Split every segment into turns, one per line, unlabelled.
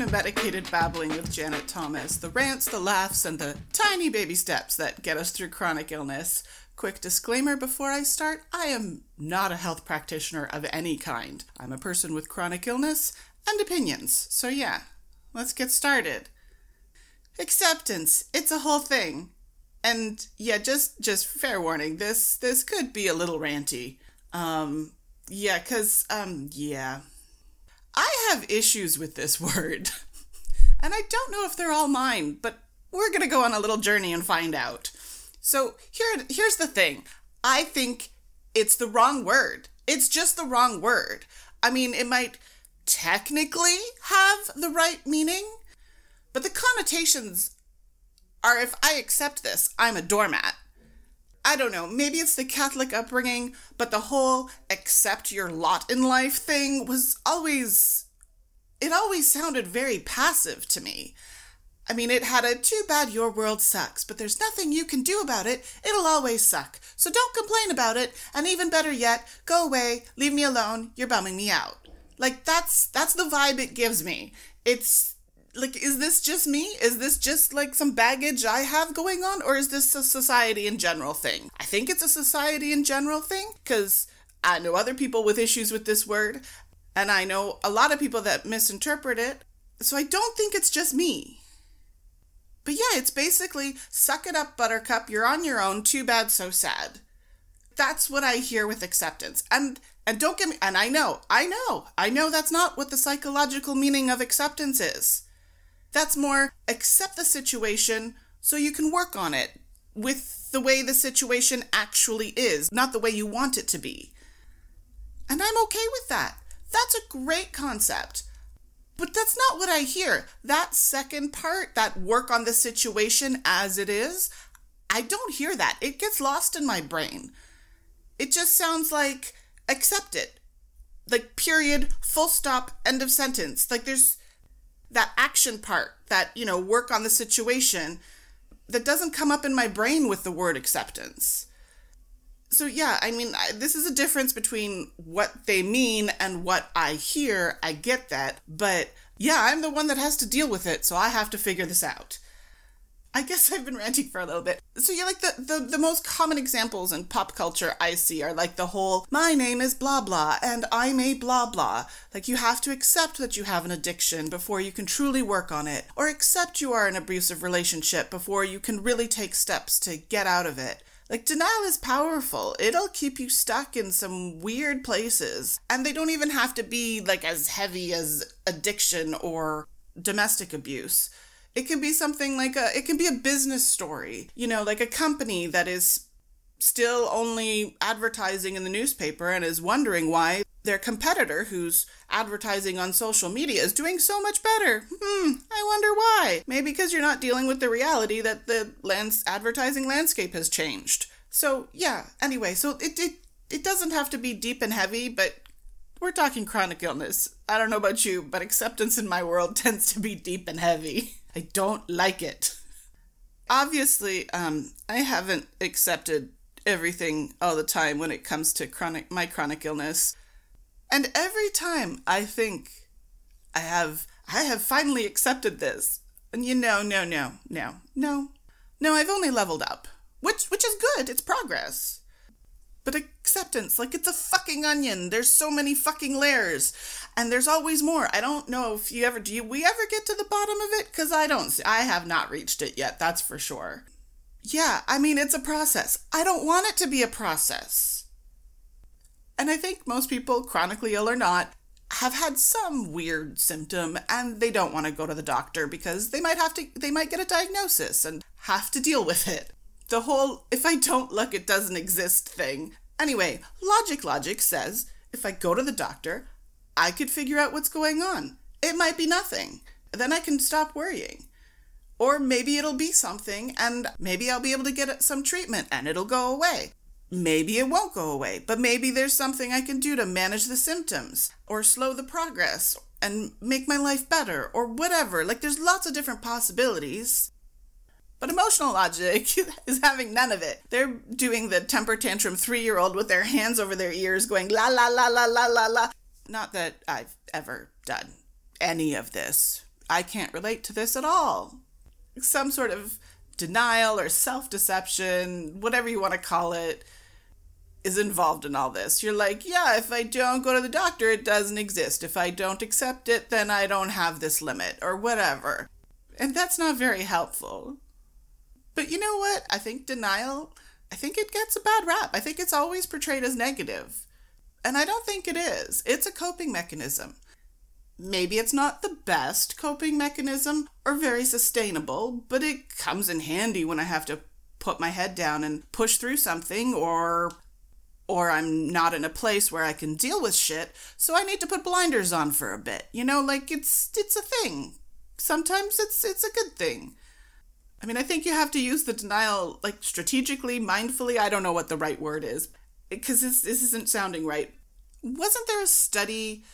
to medicated babbling with Janet Thomas, the rants, the laughs, and the tiny baby steps that get us through chronic illness. Quick disclaimer before I start I am not a health practitioner of any kind. I'm a person with chronic illness and opinions. So, yeah, let's get started. Acceptance. It's a whole thing. And yeah, just just fair warning. This this could be a little ranty. Um yeah, cuz um yeah. I have issues with this word. and I don't know if they're all mine, but we're going to go on a little journey and find out. So, here here's the thing. I think it's the wrong word. It's just the wrong word. I mean, it might technically have the right meaning, but the connotations are if I accept this, I'm a doormat. I don't know, maybe it's the Catholic upbringing, but the whole accept your lot in life thing was always. It always sounded very passive to me. I mean, it had a too bad your world sucks, but there's nothing you can do about it. It'll always suck. So don't complain about it, and even better yet, go away, leave me alone, you're bumming me out. Like that's that's the vibe it gives me. It's like is this just me? Is this just like some baggage i have going on? Or is this a society in general thing? I think it's a society in general thing because i know other people with issues with this word and i know a lot of people that misinterpret it so i don't think it's just me. But yeah it's basically suck it up buttercup you're on your own too bad so sad. That's what i hear with acceptance and and don't get me and i know i know i know that's not what the psychological meaning of acceptance is that's more accept the situation so you can work on it with the way the situation actually is, not the way you want it to be. And I'm okay with that. That's a great concept. But that's not what I hear. That second part, that work on the situation as it is, I don't hear that. It gets lost in my brain. It just sounds like accept it. Like period, full stop, end of sentence. Like there's that action part, that, you know, work on the situation that doesn't come up in my brain with the word acceptance. So, yeah, I mean, I, this is a difference between what they mean and what I hear. I get that. But yeah, I'm the one that has to deal with it, so I have to figure this out. I guess I've been ranting for a little bit. So yeah, like the, the, the most common examples in pop culture I see are like the whole my name is blah blah and I'm a blah blah. Like you have to accept that you have an addiction before you can truly work on it, or accept you are in an abusive relationship before you can really take steps to get out of it. Like, denial is powerful. It'll keep you stuck in some weird places. And they don't even have to be like as heavy as addiction or domestic abuse. It can be something like a it can be a business story. You know, like a company that is still only advertising in the newspaper and is wondering why their competitor who's advertising on social media is doing so much better. Hmm, I wonder why. Maybe because you're not dealing with the reality that the lands advertising landscape has changed. So, yeah, anyway, so it it it doesn't have to be deep and heavy, but we're talking chronic illness. I don't know about you, but acceptance in my world tends to be deep and heavy. I don't like it. Obviously, um, I haven't accepted everything all the time when it comes to chronic my chronic illness. And every time I think I have I have finally accepted this. And you know, no, no, no, no. No, I've only leveled up. Which which is good, it's progress. But acceptance, like it's a fucking onion. There's so many fucking layers and there's always more. I don't know if you ever do you we ever get to the bottom of it cuz I don't I have not reached it yet, that's for sure. Yeah, I mean it's a process. I don't want it to be a process. And I think most people chronically ill or not have had some weird symptom and they don't want to go to the doctor because they might have to they might get a diagnosis and have to deal with it. The whole if I don't look it doesn't exist thing. Anyway, logic logic says if I go to the doctor, I could figure out what's going on. It might be nothing. Then I can stop worrying. Or maybe it'll be something and maybe I'll be able to get some treatment and it'll go away. Maybe it won't go away, but maybe there's something I can do to manage the symptoms or slow the progress and make my life better or whatever. Like there's lots of different possibilities. But emotional logic is having none of it. They're doing the temper tantrum three year old with their hands over their ears going la la la la la la la. Not that I've ever done any of this. I can't relate to this at all. Some sort of denial or self deception, whatever you want to call it, is involved in all this. You're like, yeah, if I don't go to the doctor, it doesn't exist. If I don't accept it, then I don't have this limit, or whatever. And that's not very helpful. But you know what? I think denial, I think it gets a bad rap. I think it's always portrayed as negative. And I don't think it is. It's a coping mechanism. Maybe it's not the best coping mechanism or very sustainable, but it comes in handy when I have to put my head down and push through something or or I'm not in a place where I can deal with shit, so I need to put blinders on for a bit. You know, like it's it's a thing. Sometimes it's it's a good thing. I mean, I think you have to use the denial like strategically, mindfully. I don't know what the right word is because this this isn't sounding right. Wasn't there a study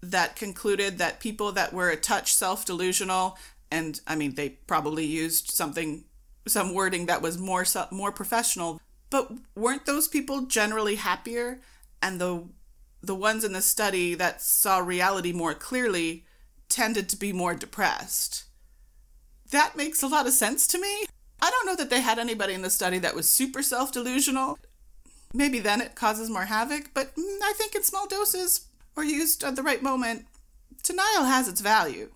that concluded that people that were a touch self-delusional and I mean they probably used something some wording that was more more professional but weren't those people generally happier? And the the ones in the study that saw reality more clearly tended to be more depressed. That makes a lot of sense to me. I don't know that they had anybody in the study that was super self delusional. Maybe then it causes more havoc, but mm, I think in small doses or used at the right moment, denial has its value.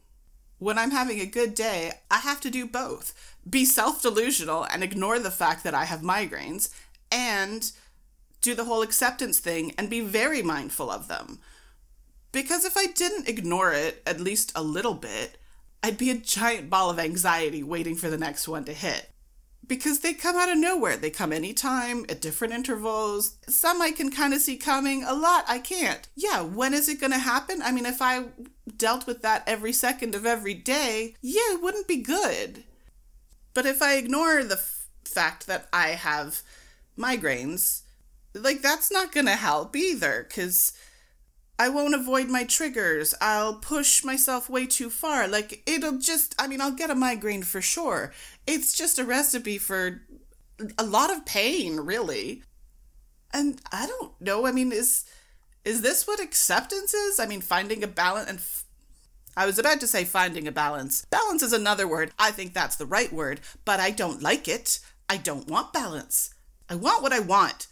When I'm having a good day, I have to do both be self delusional and ignore the fact that I have migraines, and do the whole acceptance thing and be very mindful of them. Because if I didn't ignore it at least a little bit, I'd be a giant ball of anxiety waiting for the next one to hit. Because they come out of nowhere. They come anytime, at different intervals. Some I can kind of see coming, a lot I can't. Yeah, when is it going to happen? I mean, if I dealt with that every second of every day, yeah, it wouldn't be good. But if I ignore the f- fact that I have migraines, like that's not going to help either cuz I won't avoid my triggers. I'll push myself way too far. Like it'll just I mean, I'll get a migraine for sure. It's just a recipe for a lot of pain, really. And I don't know. I mean, is is this what acceptance is? I mean, finding a balance and f- I was about to say finding a balance. Balance is another word. I think that's the right word, but I don't like it. I don't want balance. I want what I want.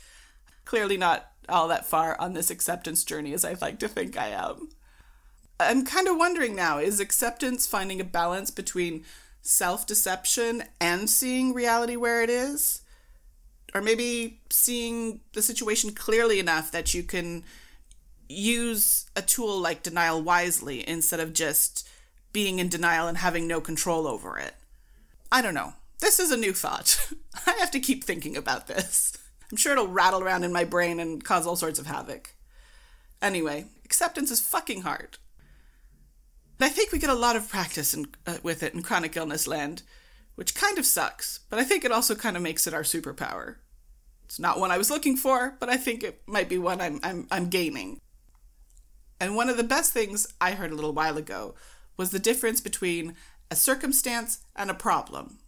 Clearly, not all that far on this acceptance journey as I'd like to think I am. I'm kind of wondering now is acceptance finding a balance between self deception and seeing reality where it is? Or maybe seeing the situation clearly enough that you can use a tool like denial wisely instead of just being in denial and having no control over it. I don't know. This is a new thought. I have to keep thinking about this. I'm sure it'll rattle around in my brain and cause all sorts of havoc. Anyway, acceptance is fucking hard. And I think we get a lot of practice in, uh, with it in chronic illness land, which kind of sucks, but I think it also kind of makes it our superpower. It's not one I was looking for, but I think it might be one I'm, I'm, I'm gaining. And one of the best things I heard a little while ago was the difference between a circumstance and a problem.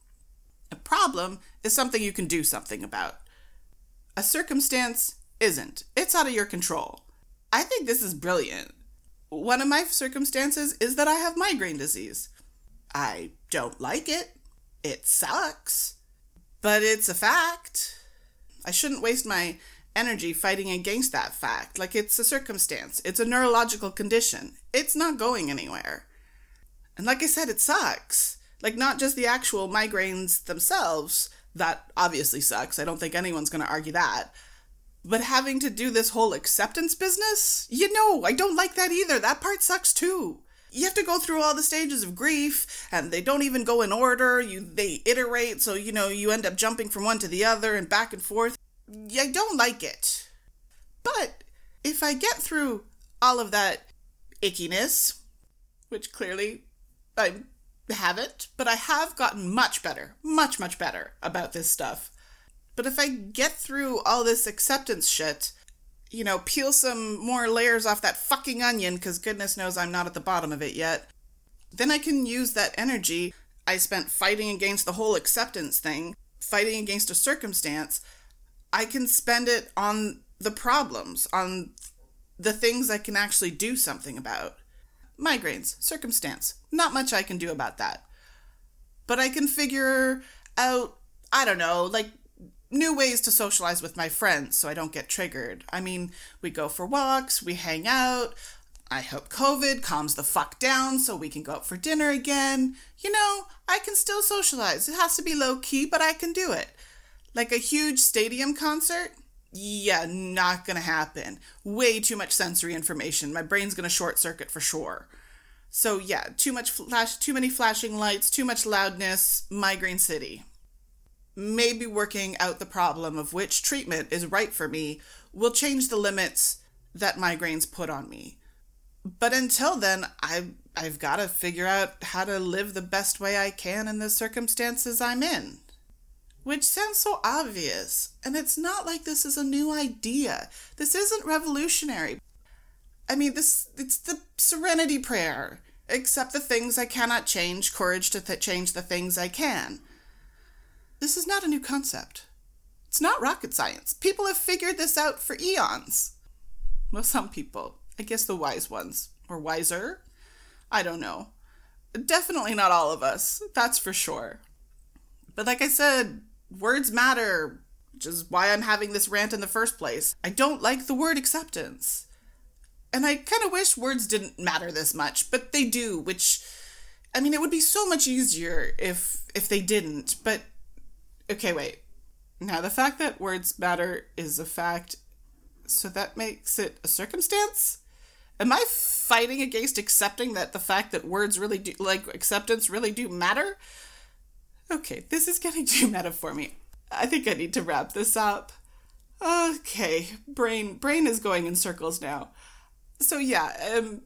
A problem is something you can do something about. A circumstance isn't. It's out of your control. I think this is brilliant. One of my circumstances is that I have migraine disease. I don't like it. It sucks. But it's a fact. I shouldn't waste my energy fighting against that fact. Like it's a circumstance, it's a neurological condition. It's not going anywhere. And like I said, it sucks. Like, not just the actual migraines themselves, that obviously sucks. I don't think anyone's going to argue that. But having to do this whole acceptance business, you know, I don't like that either. That part sucks too. You have to go through all the stages of grief, and they don't even go in order. You they iterate, so you know you end up jumping from one to the other and back and forth. I don't like it. But if I get through all of that ickiness, which clearly I haven't, but I have gotten much better, much, much better about this stuff. But if I get through all this acceptance shit, you know, peel some more layers off that fucking onion, because goodness knows I'm not at the bottom of it yet, then I can use that energy I spent fighting against the whole acceptance thing, fighting against a circumstance, I can spend it on the problems, on the things I can actually do something about. Migraines, circumstance. Not much I can do about that. But I can figure out, I don't know, like new ways to socialize with my friends so I don't get triggered. I mean, we go for walks, we hang out. I hope COVID calms the fuck down so we can go out for dinner again. You know, I can still socialize. It has to be low key, but I can do it. Like a huge stadium concert? Yeah, not gonna happen. Way too much sensory information. My brain's gonna short circuit for sure. So yeah, too much flash, too many flashing lights, too much loudness, migraine city maybe working out the problem of which treatment is right for me will change the limits that migraines put on me. But until then, I I've got to figure out how to live the best way I can in the circumstances I'm in. Which sounds so obvious, and it's not like this is a new idea. This isn't revolutionary. I mean, this it's the serenity prayer. Accept the things I cannot change, courage to th- change the things I can. This is not a new concept. It's not rocket science. People have figured this out for eons. Well, some people. I guess the wise ones. Or wiser? I don't know. Definitely not all of us. That's for sure. But like I said, words matter, which is why I'm having this rant in the first place. I don't like the word acceptance. And I kind of wish words didn't matter this much, but they do, which I mean, it would be so much easier if if they didn't, but Okay, wait. Now, the fact that words matter is a fact, so that makes it a circumstance? Am I fighting against accepting that the fact that words really do, like acceptance, really do matter? Okay, this is getting too meta for me. I think I need to wrap this up. Okay, brain brain is going in circles now. So yeah, um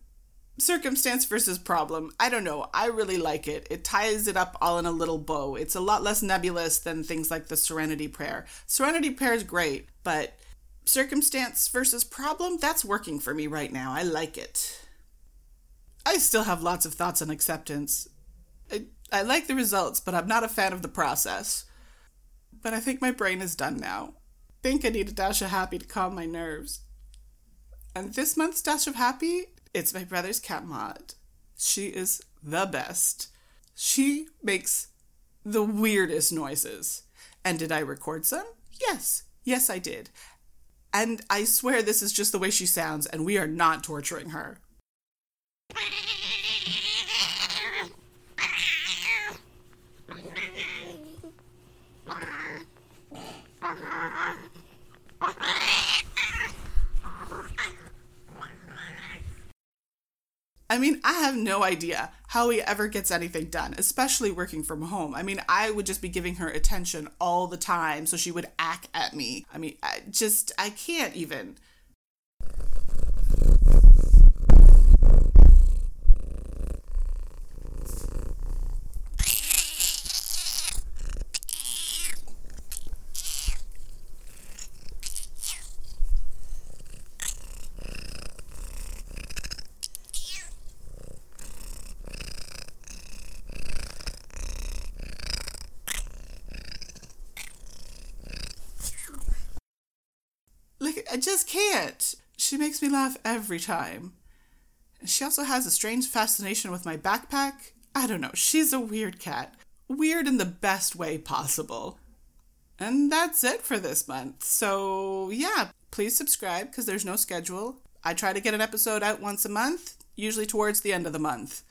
circumstance versus problem. I don't know. I really like it. It ties it up all in a little bow. It's a lot less nebulous than things like the Serenity Prayer. Serenity Prayer is great, but circumstance versus problem, that's working for me right now. I like it. I still have lots of thoughts on acceptance. I, I like the results, but I'm not a fan of the process. But I think my brain is done now. think I need a dash of happy to calm my nerves. And this month's dash of happy it's my brother's cat Maud. She is the best. She makes the weirdest noises. And did I record some? Yes. Yes, I did. And I swear this is just the way she sounds, and we are not torturing her. I mean, I have no idea how he ever gets anything done, especially working from home. I mean, I would just be giving her attention all the time so she would act at me. I mean, I just, I can't even. I just can't. She makes me laugh every time. She also has a strange fascination with my backpack. I don't know, she's a weird cat. Weird in the best way possible. And that's it for this month. So, yeah, please subscribe because there's no schedule. I try to get an episode out once a month, usually towards the end of the month.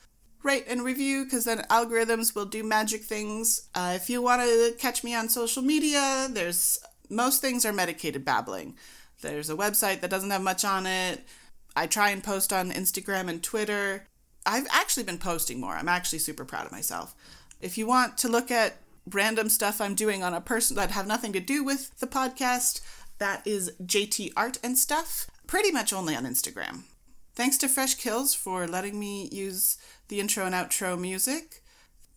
Rate and review because then algorithms will do magic things. Uh, if you want to catch me on social media, there's most things are medicated babbling. There's a website that doesn't have much on it. I try and post on Instagram and Twitter. I've actually been posting more. I'm actually super proud of myself. If you want to look at random stuff I'm doing on a person that have nothing to do with the podcast, that is JT Art and stuff, pretty much only on Instagram. Thanks to Fresh Kills for letting me use the intro and outro music.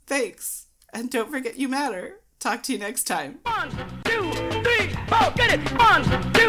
Thanks. And don't forget you matter. Talk to you next time. One, two, three, four, get it. One, two,